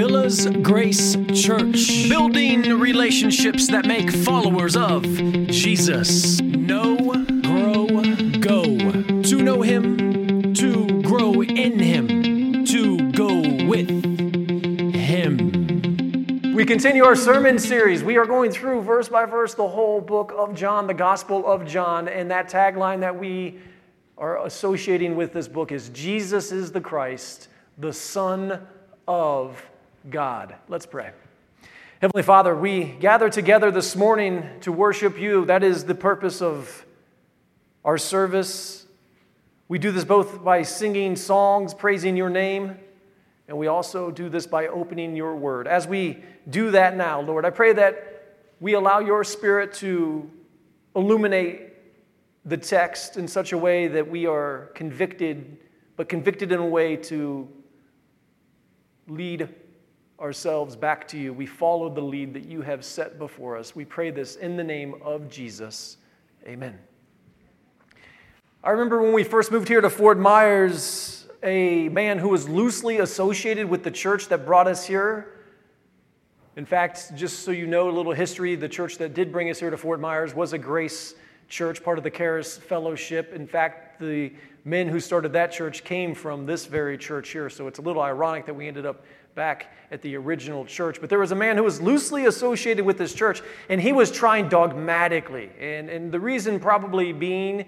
Villas Grace Church. Building relationships that make followers of Jesus. Know, grow, go. To know Him, to grow in Him, to go with Him. We continue our sermon series. We are going through verse by verse the whole book of John, the Gospel of John, and that tagline that we are associating with this book is Jesus is the Christ, the Son of God. Let's pray. Heavenly Father, we gather together this morning to worship you. That is the purpose of our service. We do this both by singing songs, praising your name, and we also do this by opening your word. As we do that now, Lord, I pray that we allow your spirit to illuminate the text in such a way that we are convicted, but convicted in a way to lead ourselves back to you. We follow the lead that you have set before us. We pray this in the name of Jesus. Amen. I remember when we first moved here to Fort Myers, a man who was loosely associated with the church that brought us here. In fact, just so you know a little history, the church that did bring us here to Fort Myers was a grace church, part of the Charis Fellowship. In fact, the men who started that church came from this very church here, so it's a little ironic that we ended up back at the original church. But there was a man who was loosely associated with this church, and he was trying dogmatically. And, and the reason probably being, it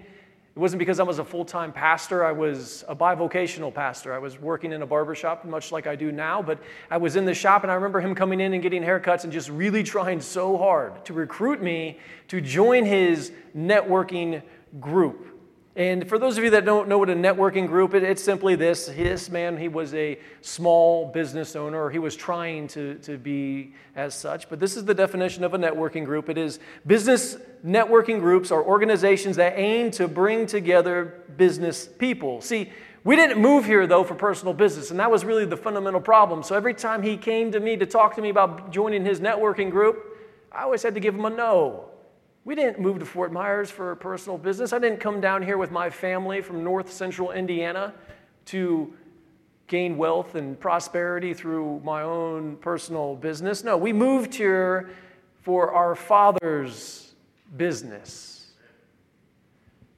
wasn't because I was a full time pastor, I was a bivocational pastor. I was working in a barber shop, much like I do now, but I was in the shop, and I remember him coming in and getting haircuts and just really trying so hard to recruit me to join his networking group. And for those of you that don't know what a networking group is, it's simply this. This man, he was a small business owner, he was trying to, to be as such. But this is the definition of a networking group it is business networking groups are organizations that aim to bring together business people. See, we didn't move here, though, for personal business, and that was really the fundamental problem. So every time he came to me to talk to me about joining his networking group, I always had to give him a no. We didn't move to Fort Myers for personal business. I didn't come down here with my family from north central Indiana to gain wealth and prosperity through my own personal business. No, we moved here for our Father's business.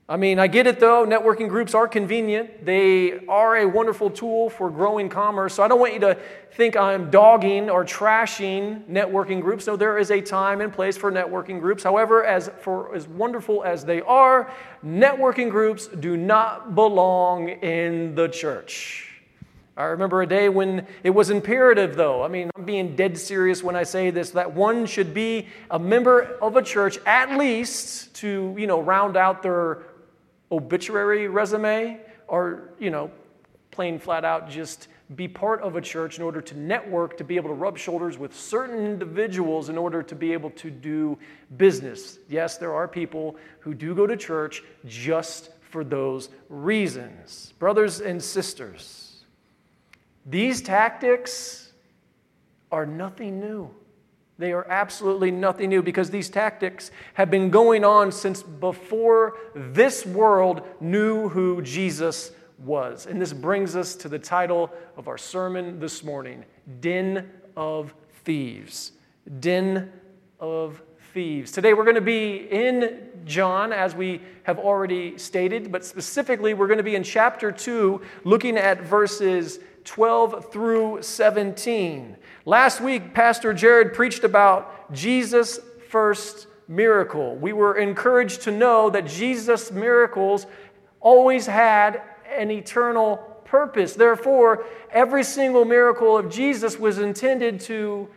I mean, I get it though. Networking groups are convenient. They are a wonderful tool for growing commerce. So I don't want you to think I'm dogging or trashing networking groups. No, there is a time and place for networking groups. However, as for as wonderful as they are, networking groups do not belong in the church. I remember a day when it was imperative, though. I mean, I'm being dead serious when I say this, that one should be a member of a church at least to, you know, round out their obituary resume or, you know, plain flat out just be part of a church in order to network, to be able to rub shoulders with certain individuals in order to be able to do business. Yes, there are people who do go to church just for those reasons. Brothers and sisters, these tactics are nothing new. They are absolutely nothing new because these tactics have been going on since before this world knew who Jesus was. And this brings us to the title of our sermon this morning Den of Thieves. Den of Thieves. Today we're going to be in John, as we have already stated, but specifically we're going to be in chapter 2, looking at verses 12 through 17. Last week, Pastor Jared preached about Jesus' first miracle. We were encouraged to know that Jesus' miracles always had an eternal purpose. Therefore, every single miracle of Jesus was intended to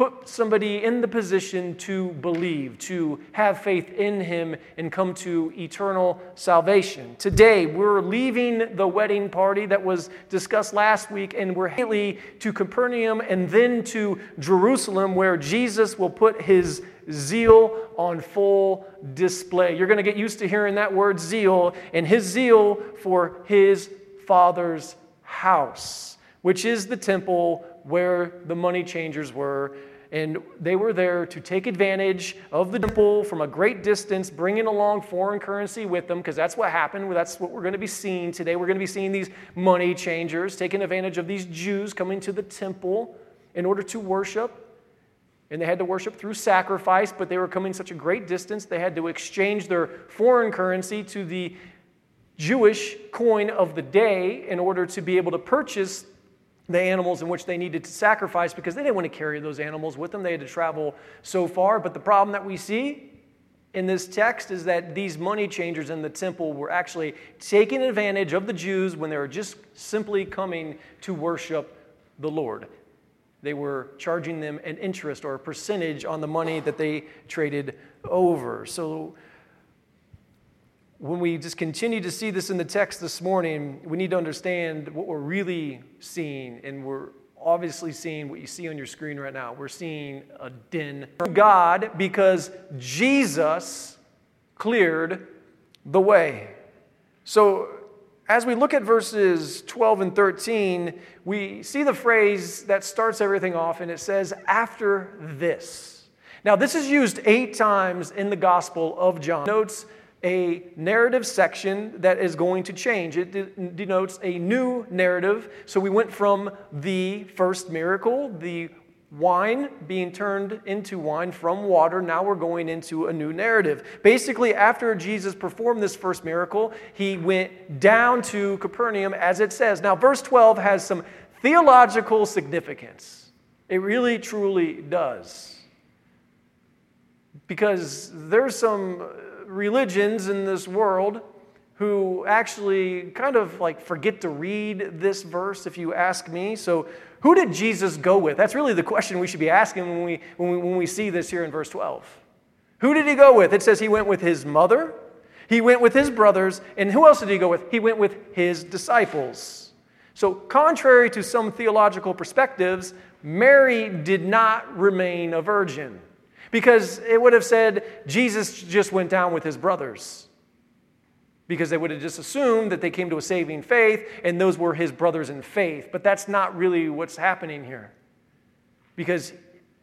put somebody in the position to believe, to have faith in him, and come to eternal salvation. Today, we're leaving the wedding party that was discussed last week, and we're heading to Capernaum and then to Jerusalem, where Jesus will put his zeal on full display. You're going to get used to hearing that word zeal, and his zeal for his Father's house, which is the temple where the money changers were and they were there to take advantage of the temple from a great distance, bringing along foreign currency with them, because that's what happened. That's what we're going to be seeing today. We're going to be seeing these money changers taking advantage of these Jews coming to the temple. in order to worship. And they had to worship through sacrifice, but they were coming such a great distance, they had to exchange their foreign currency to the Jewish coin of the day in order to be able to purchase the animals in which they needed to sacrifice because they didn't want to carry those animals with them. They had to travel so far. But the problem that we see in this text is that these money changers in the temple were actually taking advantage of the Jews when they were just simply coming to worship the Lord. They were charging them an interest or a percentage on the money that they traded over. So when we just continue to see this in the text this morning, we need to understand what we're really seeing. And we're obviously seeing what you see on your screen right now. We're seeing a den from God because Jesus cleared the way. So, as we look at verses 12 and 13, we see the phrase that starts everything off, and it says, after this. Now, this is used eight times in the Gospel of John. Notes a narrative section that is going to change. It de- denotes a new narrative. So we went from the first miracle, the wine being turned into wine from water. Now we're going into a new narrative. Basically, after Jesus performed this first miracle, he went down to Capernaum, as it says. Now, verse 12 has some theological significance. It really, truly does. Because there's some religions in this world who actually kind of like forget to read this verse, if you ask me. So, who did Jesus go with? That's really the question we should be asking when we, when we, when we see this here in verse 12. Who did he go with? It says he went with his mother, he went with his brothers, and who else did he go with? He went with his disciples. So, contrary to some theological perspectives, Mary did not remain a virgin. Because it would have said Jesus just went down with his brothers. Because they would have just assumed that they came to a saving faith and those were his brothers in faith. But that's not really what's happening here. Because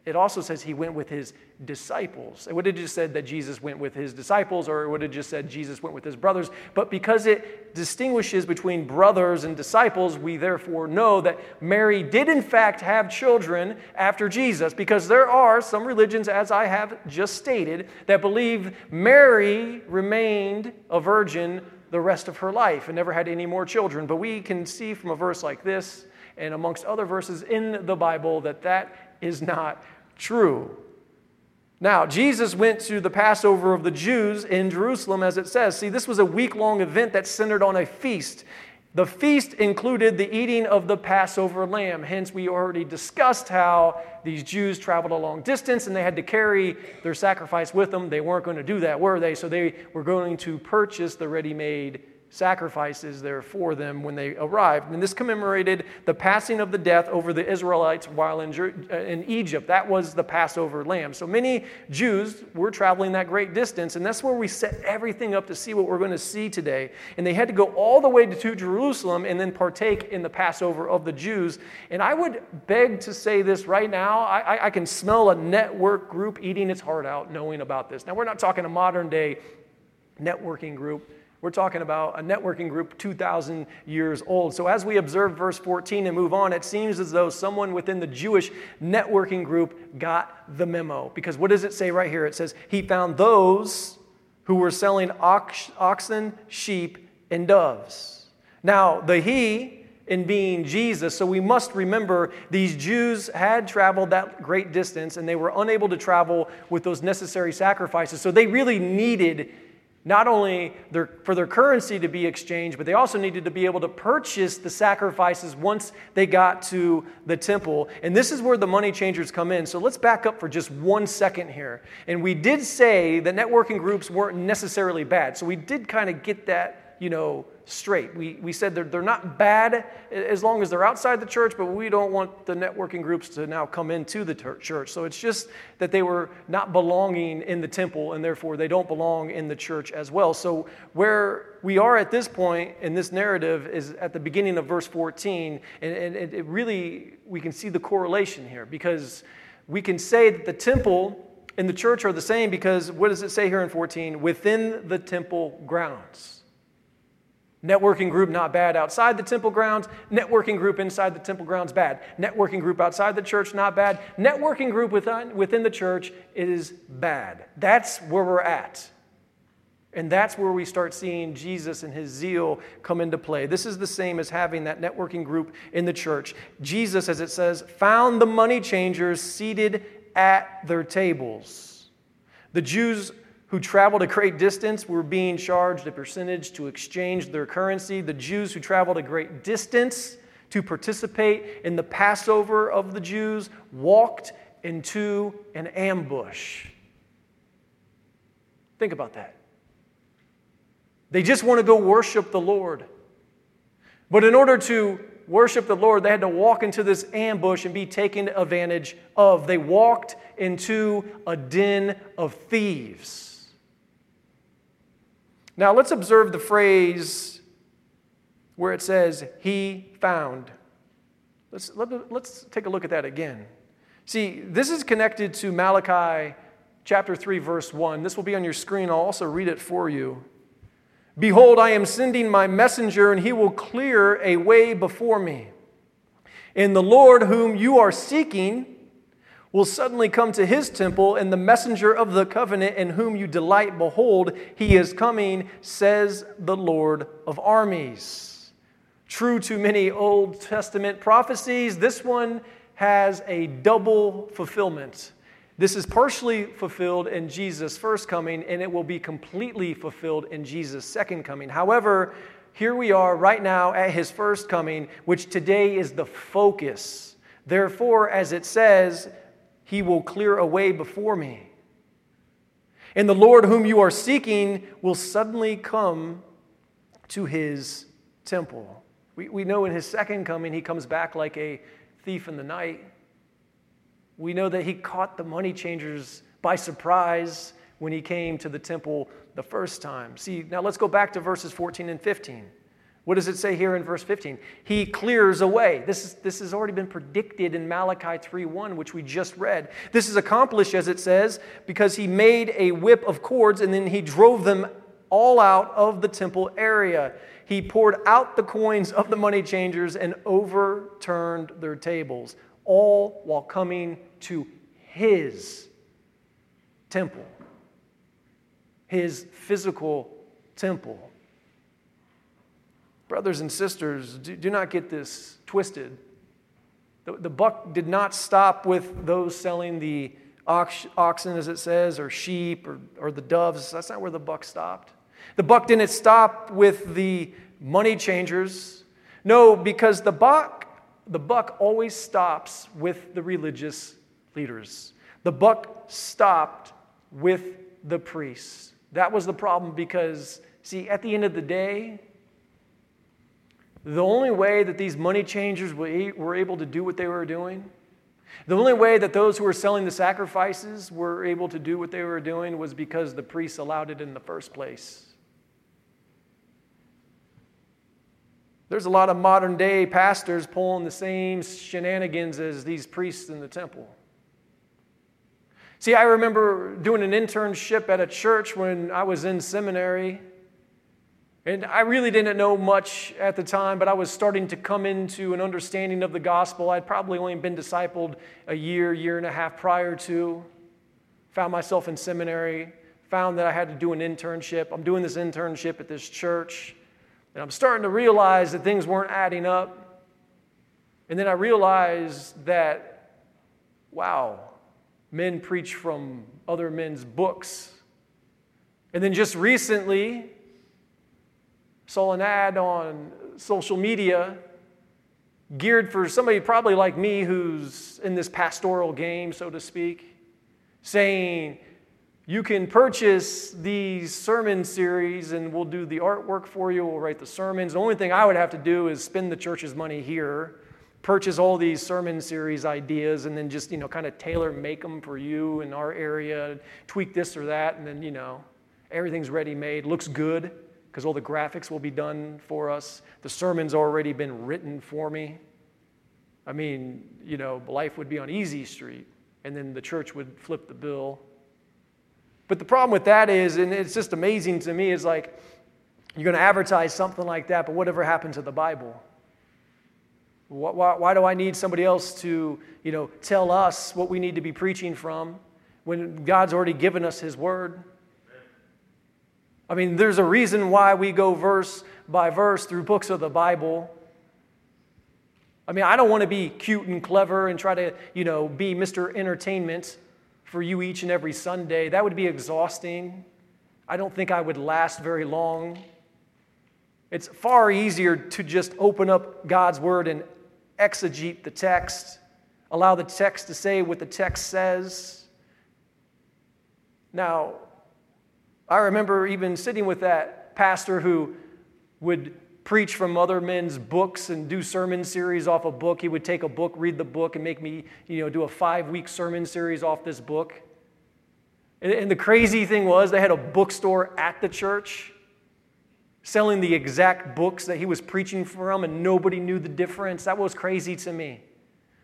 it also says he went with his disciples. It would have just said that Jesus went with his disciples, or it would have just said Jesus went with his brothers. But because it distinguishes between brothers and disciples, we therefore know that Mary did, in fact, have children after Jesus. Because there are some religions, as I have just stated, that believe Mary remained a virgin the rest of her life and never had any more children. But we can see from a verse like this and amongst other verses in the Bible that that is not true. Now, Jesus went to the Passover of the Jews in Jerusalem, as it says. See, this was a week long event that centered on a feast. The feast included the eating of the Passover lamb. Hence, we already discussed how these Jews traveled a long distance and they had to carry their sacrifice with them. They weren't going to do that, were they? So they were going to purchase the ready made sacrifices there for them when they arrived. And this commemorated the passing of the death over the Israelites while in, uh, in Egypt. That was the Passover lamb. So many Jews were traveling that great distance, and that's where we set everything up to see what we're going to see today. And they had to go all the way to Jerusalem and then partake in the Passover of the Jews. And I would beg to say this right now I, I can smell a network group eating its heart out knowing about this. Now, we're not talking a modern day networking group. We're talking about a networking group 2,000 years old. So, as we observe verse 14 and move on, it seems as though someone within the Jewish networking group got the memo. Because what does it say right here? It says, He found those who were selling ox- oxen, sheep, and doves. Now, the He in being Jesus. So we must remember these Jews had traveled that great distance and they were unable to travel with those necessary sacrifices. So they really needed not only their, for their currency to be exchanged, but they also needed to be able to purchase the sacrifices once they got to the temple. And this is where the money changers come in. So let's back up for just one second here. And we did say that networking groups weren't necessarily bad. So we did kind of get that, you know, straight. We, we said they're, they're not bad as long as they're outside the church, but we don't want the networking groups to now come into the church. So it's just that they were not belonging in the temple, and therefore they don't belong in the church as well. So where we are at this point in this narrative is at the beginning of verse 14, and, and it really, we can see the correlation here because we can say that the temple and the church are the same because what does it say here in 14? Within the temple grounds. Networking group not bad outside the temple grounds. Networking group inside the temple grounds bad. Networking group outside the church not bad. Networking group within, uh, within the church is bad. That's where we're at. And that's where we start seeing Jesus and his zeal come into play. This is the same as having that networking group in the church. Jesus, as it says, found the money changers seated at their tables. The Jews who traveled a great distance were being charged a percentage to exchange their currency. The Jews who traveled a great distance to participate in the Passover of the Jews walked into an ambush. Think about that. They just want to go worship the Lord. But in order to worship the Lord, they had to walk into this ambush and be taken advantage of. They walked into a den of thieves. Now let's observe the phrase where it says, He found. Let's, let, us let us take a look at that again. See, this is connected to Malachi chapter 3, verse 1. This will be on your screen. I'll also read it for you. Behold, I am sending my messenger, and he will clear a way before me. And the Lord whom you are seeking will suddenly come to his temple, and the messenger of the covenant in whom you delight, behold, he is coming, says the Lord of armies. True to many Old Testament prophecies, this one has a double fulfillment. This is partially fulfilled in Jesus' first coming, and it will be completely fulfilled in Jesus' second coming. However, here we are right now at his first coming, which today is the focus. Therefore, as it says, he will clear a way before me. And the Lord whom you are seeking will suddenly come to his temple. We, we know in his second coming, he comes back like a thief in the night. We know that he caught the money changers by surprise when he came to the temple the first time. See, now let's go back to verses 14 and 15. What does it say here in verse 15? He clears away. This, is, this has already been predicted in Malachi 3:1, which we just read. This is accomplished, as it says, because he made a whip of cords and then he drove them all out of the temple area. He poured out the coins of the money changers and overturned their tables, all while coming to his temple, his physical temple. Brothers and sisters, do, do not get this twisted. The, the, buck did not stop with those selling the ox, oxen, as it says, or sheep, or, or the doves. That's not where the buck stopped. The buck didn't stop with the money changers. No, because the buck, the buck always stops with the religious leaders. The buck stopped with the priests. That was the problem because, see, at the end of the day, the only way that these money changers were able to do what they were doing, the only way that those who were selling the sacrifices were able to do what they were doing was because the priests allowed it in the first place. There's a lot of modern day pastors pulling the same shenanigans as these priests in the temple. See, I remember doing an internship at a church when I was in seminary. And I really didn't know much at the time, but I was starting to come into an understanding of the gospel. I'd probably only been discipled a year, year and a half prior to. Found myself in seminary, found that I had to do an internship. I'm doing this internship at this church, and I'm starting to realize that things weren't adding up. And then I realized that, wow, men preach from other men's books. And then just recently, saw an ad on social media geared for somebody probably like me who's in this pastoral game, so to speak, saying, You can purchase these sermon series and we'll do the artwork for you, we'll write the sermons. The only thing I would have to do is spend the church's money here, purchase all these sermon series ideas, and then just, you know, kind of tailor make them for you in our area, tweak this or that, and then, you know, everything's ready made, looks good because all the graphics will be done for us. The sermon's already been written for me. I mean, you know, life would be on easy street, and then the church would flip the bill. But the problem with that is, and it's just amazing to me, is like, You're going to advertise something like that, but whatever happened to the Bible? Why, why, do I need somebody else to, you know, tell us what we need to be preaching from when God's already given us His Word? I mean, there's a reason why we go verse by verse through books of the Bible. I mean, I don't want to be cute and clever and try to, you know, be Mr. Entertainment for you each and every Sunday. That would be exhausting. I don't think I would last very long. It's far easier to just open up God's Word and exegete the text, allow the text to say what the text says. Now, I remember even sitting with that pastor who would preach from other men's books and do sermon series off a book. He would take a book, read the book, and make me, you know, do a five week sermon series off this book. And the crazy thing was, they had a bookstore at the church selling the exact books that he was preaching from, and nobody knew the difference. That was crazy to me.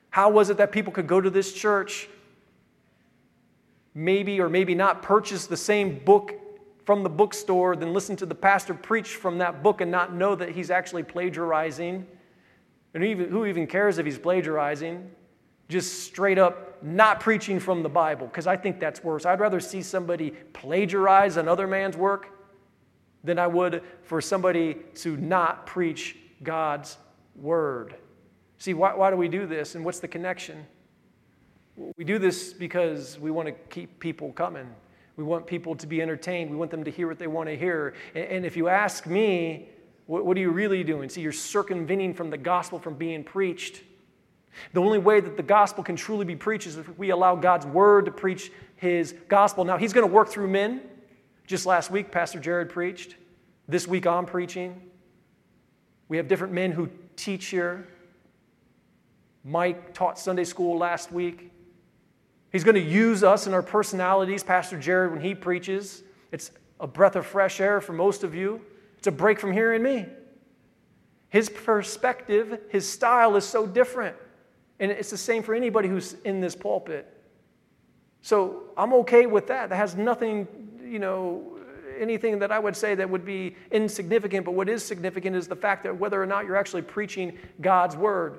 How was it that people could go to this church, maybe or maybe not purchase the same book from the bookstore, then listen to the pastor preach from that book and not know that he's actually plagiarizing? And who even, who even cares if he's plagiarizing? Just straight up not preaching from the Bible, because I think that's worse. I'd rather see somebody plagiarize another man's work than I would for somebody to not preach God's word. See, why, why do we do this and what's the connection? We do this because we want to keep people coming. We want people to be entertained. We want them to hear what they want to hear. And, and if you ask me, what, what are you really doing? See, you're circumventing from the gospel from being preached. The only way that the gospel can truly be preached is if we allow God's word to preach his gospel. Now, he's going to work through men. Just last week, Pastor Jared preached. This week, I'm preaching. We have different men who teach here. Mike taught Sunday school last week. He's going to use us and our personalities, Pastor Jared, when he preaches. It's a breath of fresh air for most of you, it's a break from hearing me. His perspective, his style is so different. And it's the same for anybody who's in this pulpit. So I'm okay with that. That has nothing you know, anything that I would say that would be insignificant, but what is significant is the fact that whether or not you're actually preaching God's word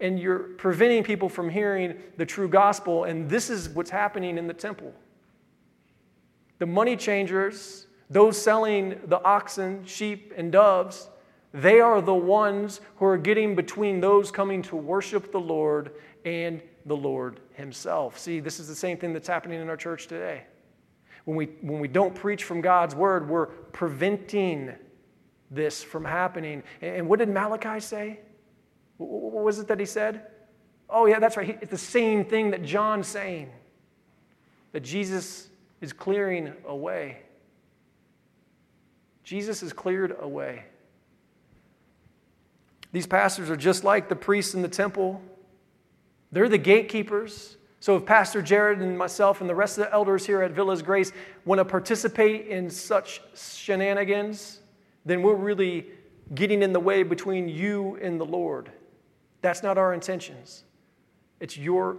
and you're preventing people from hearing the true gospel, and this is what's happening in the temple. The money changers, those selling the oxen, sheep, and doves, they are the ones who are getting between those coming to worship the Lord and the Lord Himself. See, this is the same thing that's happening in our church today. When we, when we don't preach from God's word, we're preventing this from happening. And what did Malachi say? What was it that he said? Oh, yeah, that's right. It's the same thing that John's saying that Jesus is clearing away. Jesus is cleared away. These pastors are just like the priests in the temple. They're the gatekeepers. So, if Pastor Jared and myself and the rest of the elders here at Villas Grace want to participate in such shenanigans, then we're really getting in the way between you and the Lord. That's not our intentions. It's your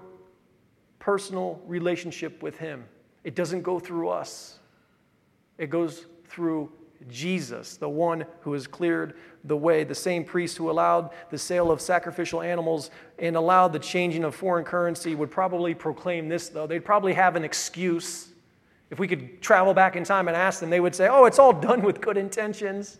personal relationship with Him. It doesn't go through us, it goes through Jesus, the one who has cleared the way, the same priest who allowed the sale of sacrificial animals and allowed the changing of foreign currency, would probably proclaim this, though. They'd probably have an excuse. If we could travel back in time and ask them, they would say, Oh, it's all done with good intentions.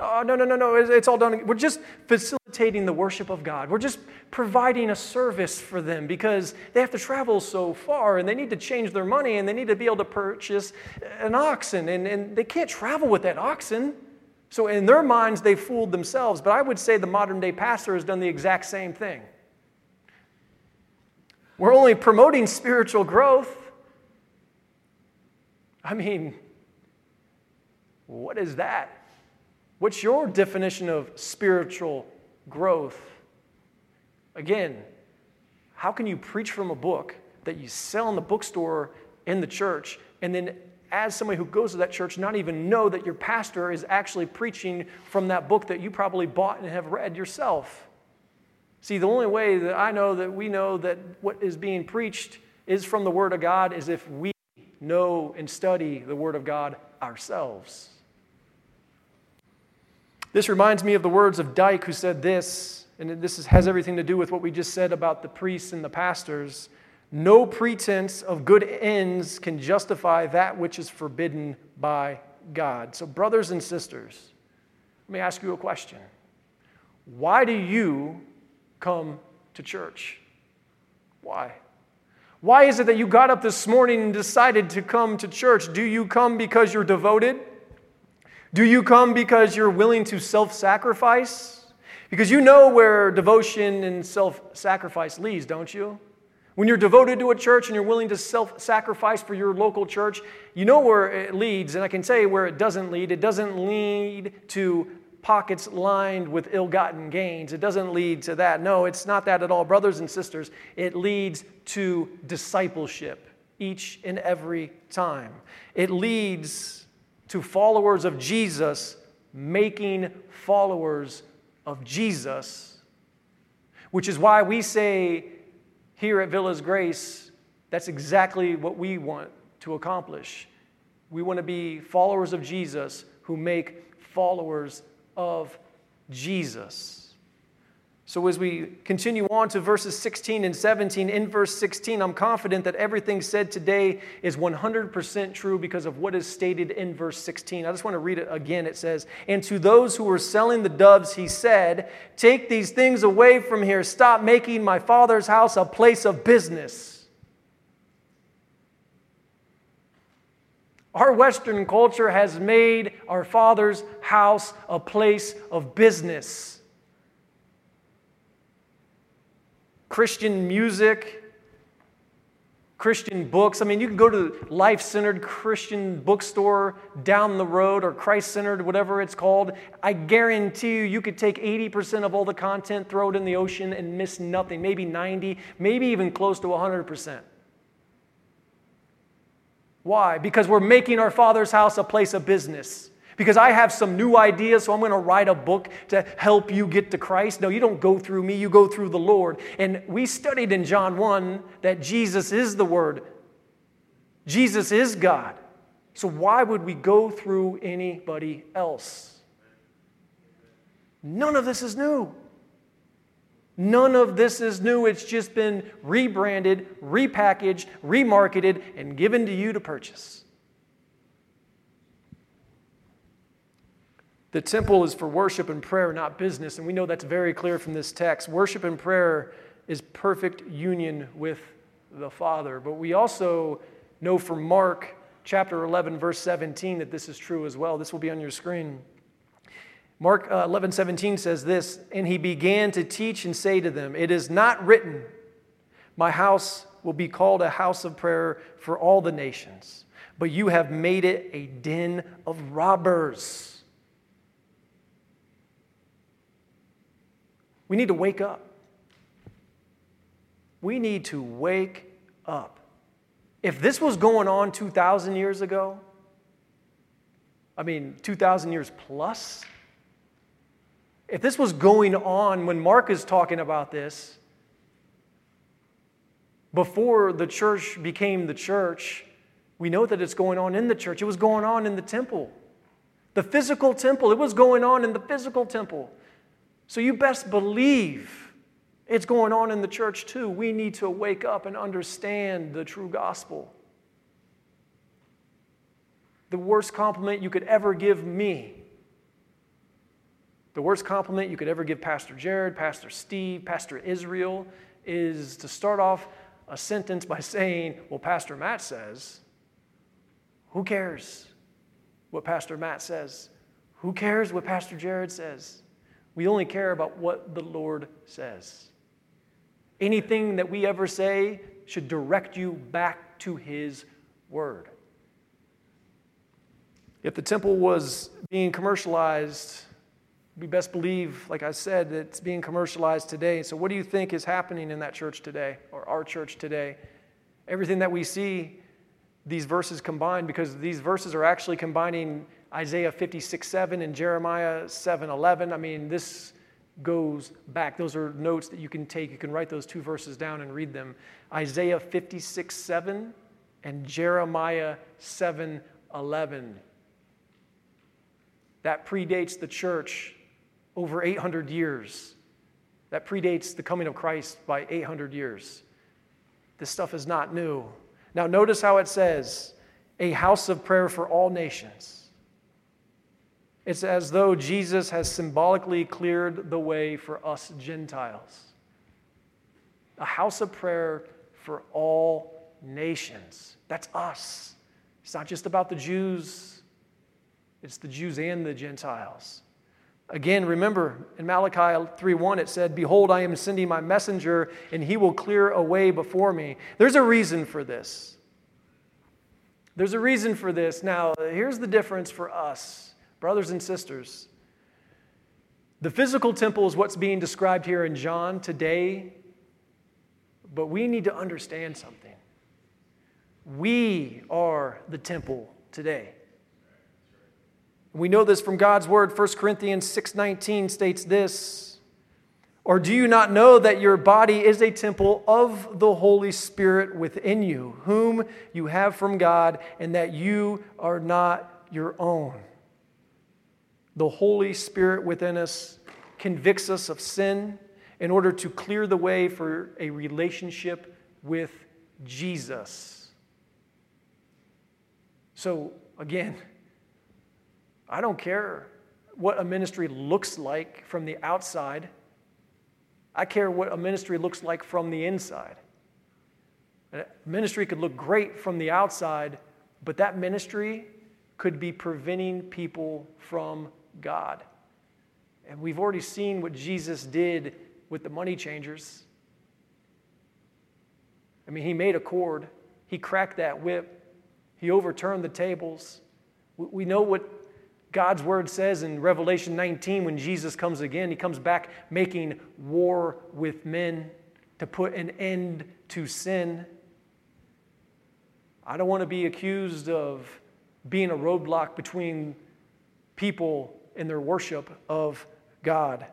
Oh, no, no, no, no, it's all done. We're just facilitating the worship of God. We're just providing a service for them because they have to travel so far and they need to change their money and they need to be able to purchase an oxen and, and they can't travel with that oxen. So, in their minds, they fooled themselves. But I would say the modern day pastor has done the exact same thing. We're only promoting spiritual growth. I mean, what is that? What's your definition of spiritual growth? Again, how can you preach from a book that you sell in the bookstore in the church and then as somebody who goes to that church, not even know that your pastor is actually preaching from that book that you probably bought and have read yourself. See, the only way that I know that we know that what is being preached is from the Word of God is if we know and study the Word of God ourselves. This reminds me of the words of Dyke, who said this, and this has everything to do with what we just said about the priests and the pastors. No pretense of good ends can justify that which is forbidden by God. So, brothers and sisters, let me ask you a question. Why do you come to church? Why? Why is it that you got up this morning and decided to come to church? Do you come because you're devoted? Do you come because you're willing to self sacrifice? Because you know where devotion and self sacrifice leads, don't you? When you're devoted to a church and you're willing to self sacrifice for your local church, you know where it leads. And I can tell you where it doesn't lead. It doesn't lead to pockets lined with ill gotten gains. It doesn't lead to that. No, it's not that at all. Brothers and sisters, it leads to discipleship each and every time. It leads to followers of Jesus making followers of Jesus, which is why we say here at Villas Grace, that's exactly what we want to accomplish. We want to be followers of Jesus who make followers of Jesus. So, as we continue on to verses 16 and 17, in verse 16, I'm confident that everything said today is 100% true because of what is stated in verse 16. I just want to read it again. It says, And to those who were selling the doves, he said, Take these things away from here. Stop making my father's house a place of business. Our Western culture has made our Father's house a place of business. Christian music, Christian books. I mean, you can go to the life centered Christian bookstore down the road or Christ centered, whatever it's called. I guarantee you, you could take 80% of all the content, throw it in the ocean, and miss nothing. Maybe 90, maybe even close to 100%. Why? Because we're making our Father's house a place of business. Because I have some new ideas, so I'm going to write a book to help you get to Christ. No, you don't go through me, you go through the Lord. And we studied in John 1 that Jesus is the Word, Jesus is God. So why would we go through anybody else? None of this is new. None of this is new. It's just been rebranded, repackaged, remarketed, and given to you to purchase. The temple is for worship and prayer, not business. And we know that's very clear from this text. Worship and prayer is perfect union with the Father. But we also know from Mark chapter 11, verse 17, that this is true as well. This will be on your screen. Mark uh, 11, 17 says this, and he began to teach and say to them, It is not written, My house will be called a house of prayer for all the nations, but you have made it a den of robbers. We need to wake up. We need to wake up. If this was going on 2,000 years ago, I mean, 2,000 years plus, if this was going on when Mark is talking about this, before the church became the church, we know that it's going on in the church. It was going on in the temple. The physical temple, it was going on in the physical temple. So you best believe it's going on in the church too. We need to wake up and understand the true gospel. The worst compliment you could ever give me the worst compliment you could ever give Pastor Jared, Pastor Steve, Pastor Israel is to start off a sentence by saying, Well, Pastor Matt says, who cares what Pastor Matt says? Who cares what Pastor Jared says? We only care about what the Lord says. Anything that we ever say should direct you back to His Word. If the temple was being commercialized, we best believe, like I said, that it's being commercialized today. So, what do you think is happening in that church today, or our church today? Everything that we see, these verses combined, because these verses are actually combining Isaiah 56 7 and Jeremiah 7 11. I mean, this goes back. Those are notes that you can take. You can write those two verses down and read them. Isaiah 56 7 and Jeremiah 7 11. That predates the church over 800 years. That predates the coming of Christ by 800 years. This stuff is not new. Now, notice how it says, a house of prayer for all nations. It's as though Jesus has symbolically cleared the way for us Gentiles. A house of prayer for all nations. That's us. It's not just about the Jews, it's the Jews and the Gentiles. Again, remember in Malachi 3:1 it said, "Behold, I am sending my messenger, and he will clear a way before me." There's a reason for this. There's a reason for this. Now, here's the difference for us, brothers and sisters. The physical temple is what's being described here in John today, but we need to understand something. We are the temple today. We know this from God's word. 1 Corinthians 6:19 states this, "Or do you not know that your body is a temple of the Holy Spirit within you, whom you have from God, and that you are not your own?" The Holy Spirit within us convicts us of sin in order to clear the way for a relationship with Jesus. So, again, I don't care what a ministry looks like from the outside. I care what a ministry looks like from the inside. A ministry could look great from the outside, but that ministry could be preventing people from God. And we've already seen what Jesus did with the money changers. I mean, he made a cord, he cracked that whip, he overturned the tables. We know what God's word says in Revelation 19 when Jesus comes again, he comes back making war with men to put an end to sin. I don't want to be accused of being a roadblock between people in their worship of God.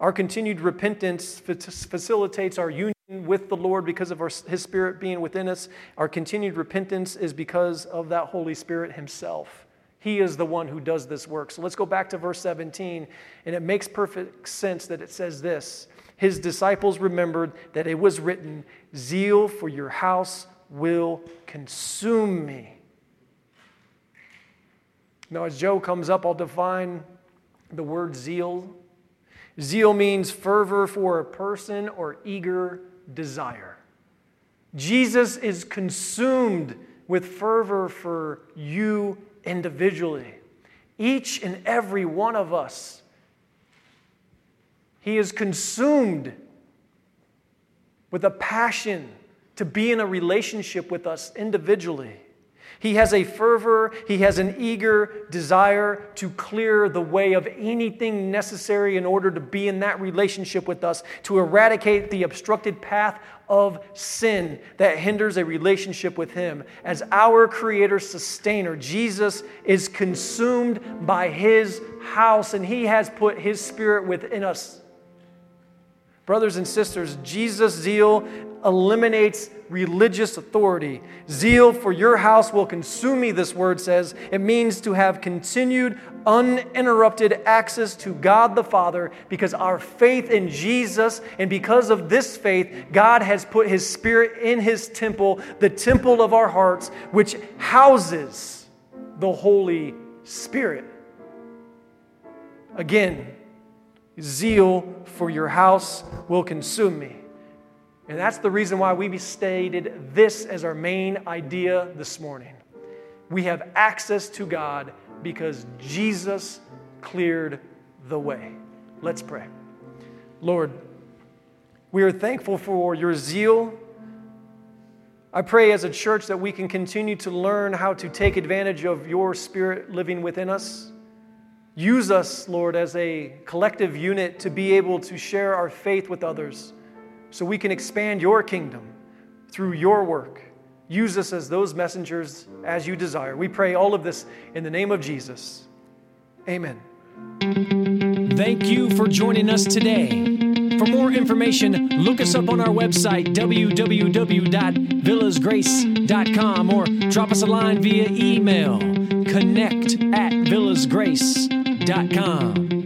Our continued repentance facilitates our union with the Lord because of our, His Spirit being within us. Our continued repentance is because of that Holy Spirit Himself. He is the one who does this work. So let's go back to verse 17, and it makes perfect sense that it says this His disciples remembered that it was written, Zeal for your house will consume me. Now, as Joe comes up, I'll define the word zeal. Zeal means fervor for a person or eager desire. Jesus is consumed with fervor for you individually. Each and every one of us. He is consumed with a passion to be in a relationship with us individually. He has a fervor, he has an eager desire to clear the way of anything necessary in order to be in that relationship with us, to eradicate the obstructed path of sin that hinders a relationship with him. As our creator sustainer, Jesus is consumed by his house and he has put his spirit within us. Brothers and sisters, Jesus' zeal eliminates religious authority. Zeal for your house will consume me, this word says. It means to have continued, uninterrupted access to God the Father because our faith in Jesus, and because of this faith, God has put His Spirit in His temple, the temple of our hearts, which houses the Holy Spirit. Again, zeal for your house will consume me. And that's the reason why we stated this as our main idea this morning. We have access to God because Jesus cleared the way. Let's pray. Lord, we are thankful for your zeal. I pray as a church that we can continue to learn how to take advantage of your spirit living within us. Use us, Lord, as a collective unit to be able to share our faith with others so we can expand your kingdom through your work. Use us as those messengers as you desire. We pray all of this in the name of Jesus. Amen. Thank you for joining us today. For more information, look us up on our website, www.villasgrace.com, or drop us a line via email, connect at villasgrace.com. Inc.com.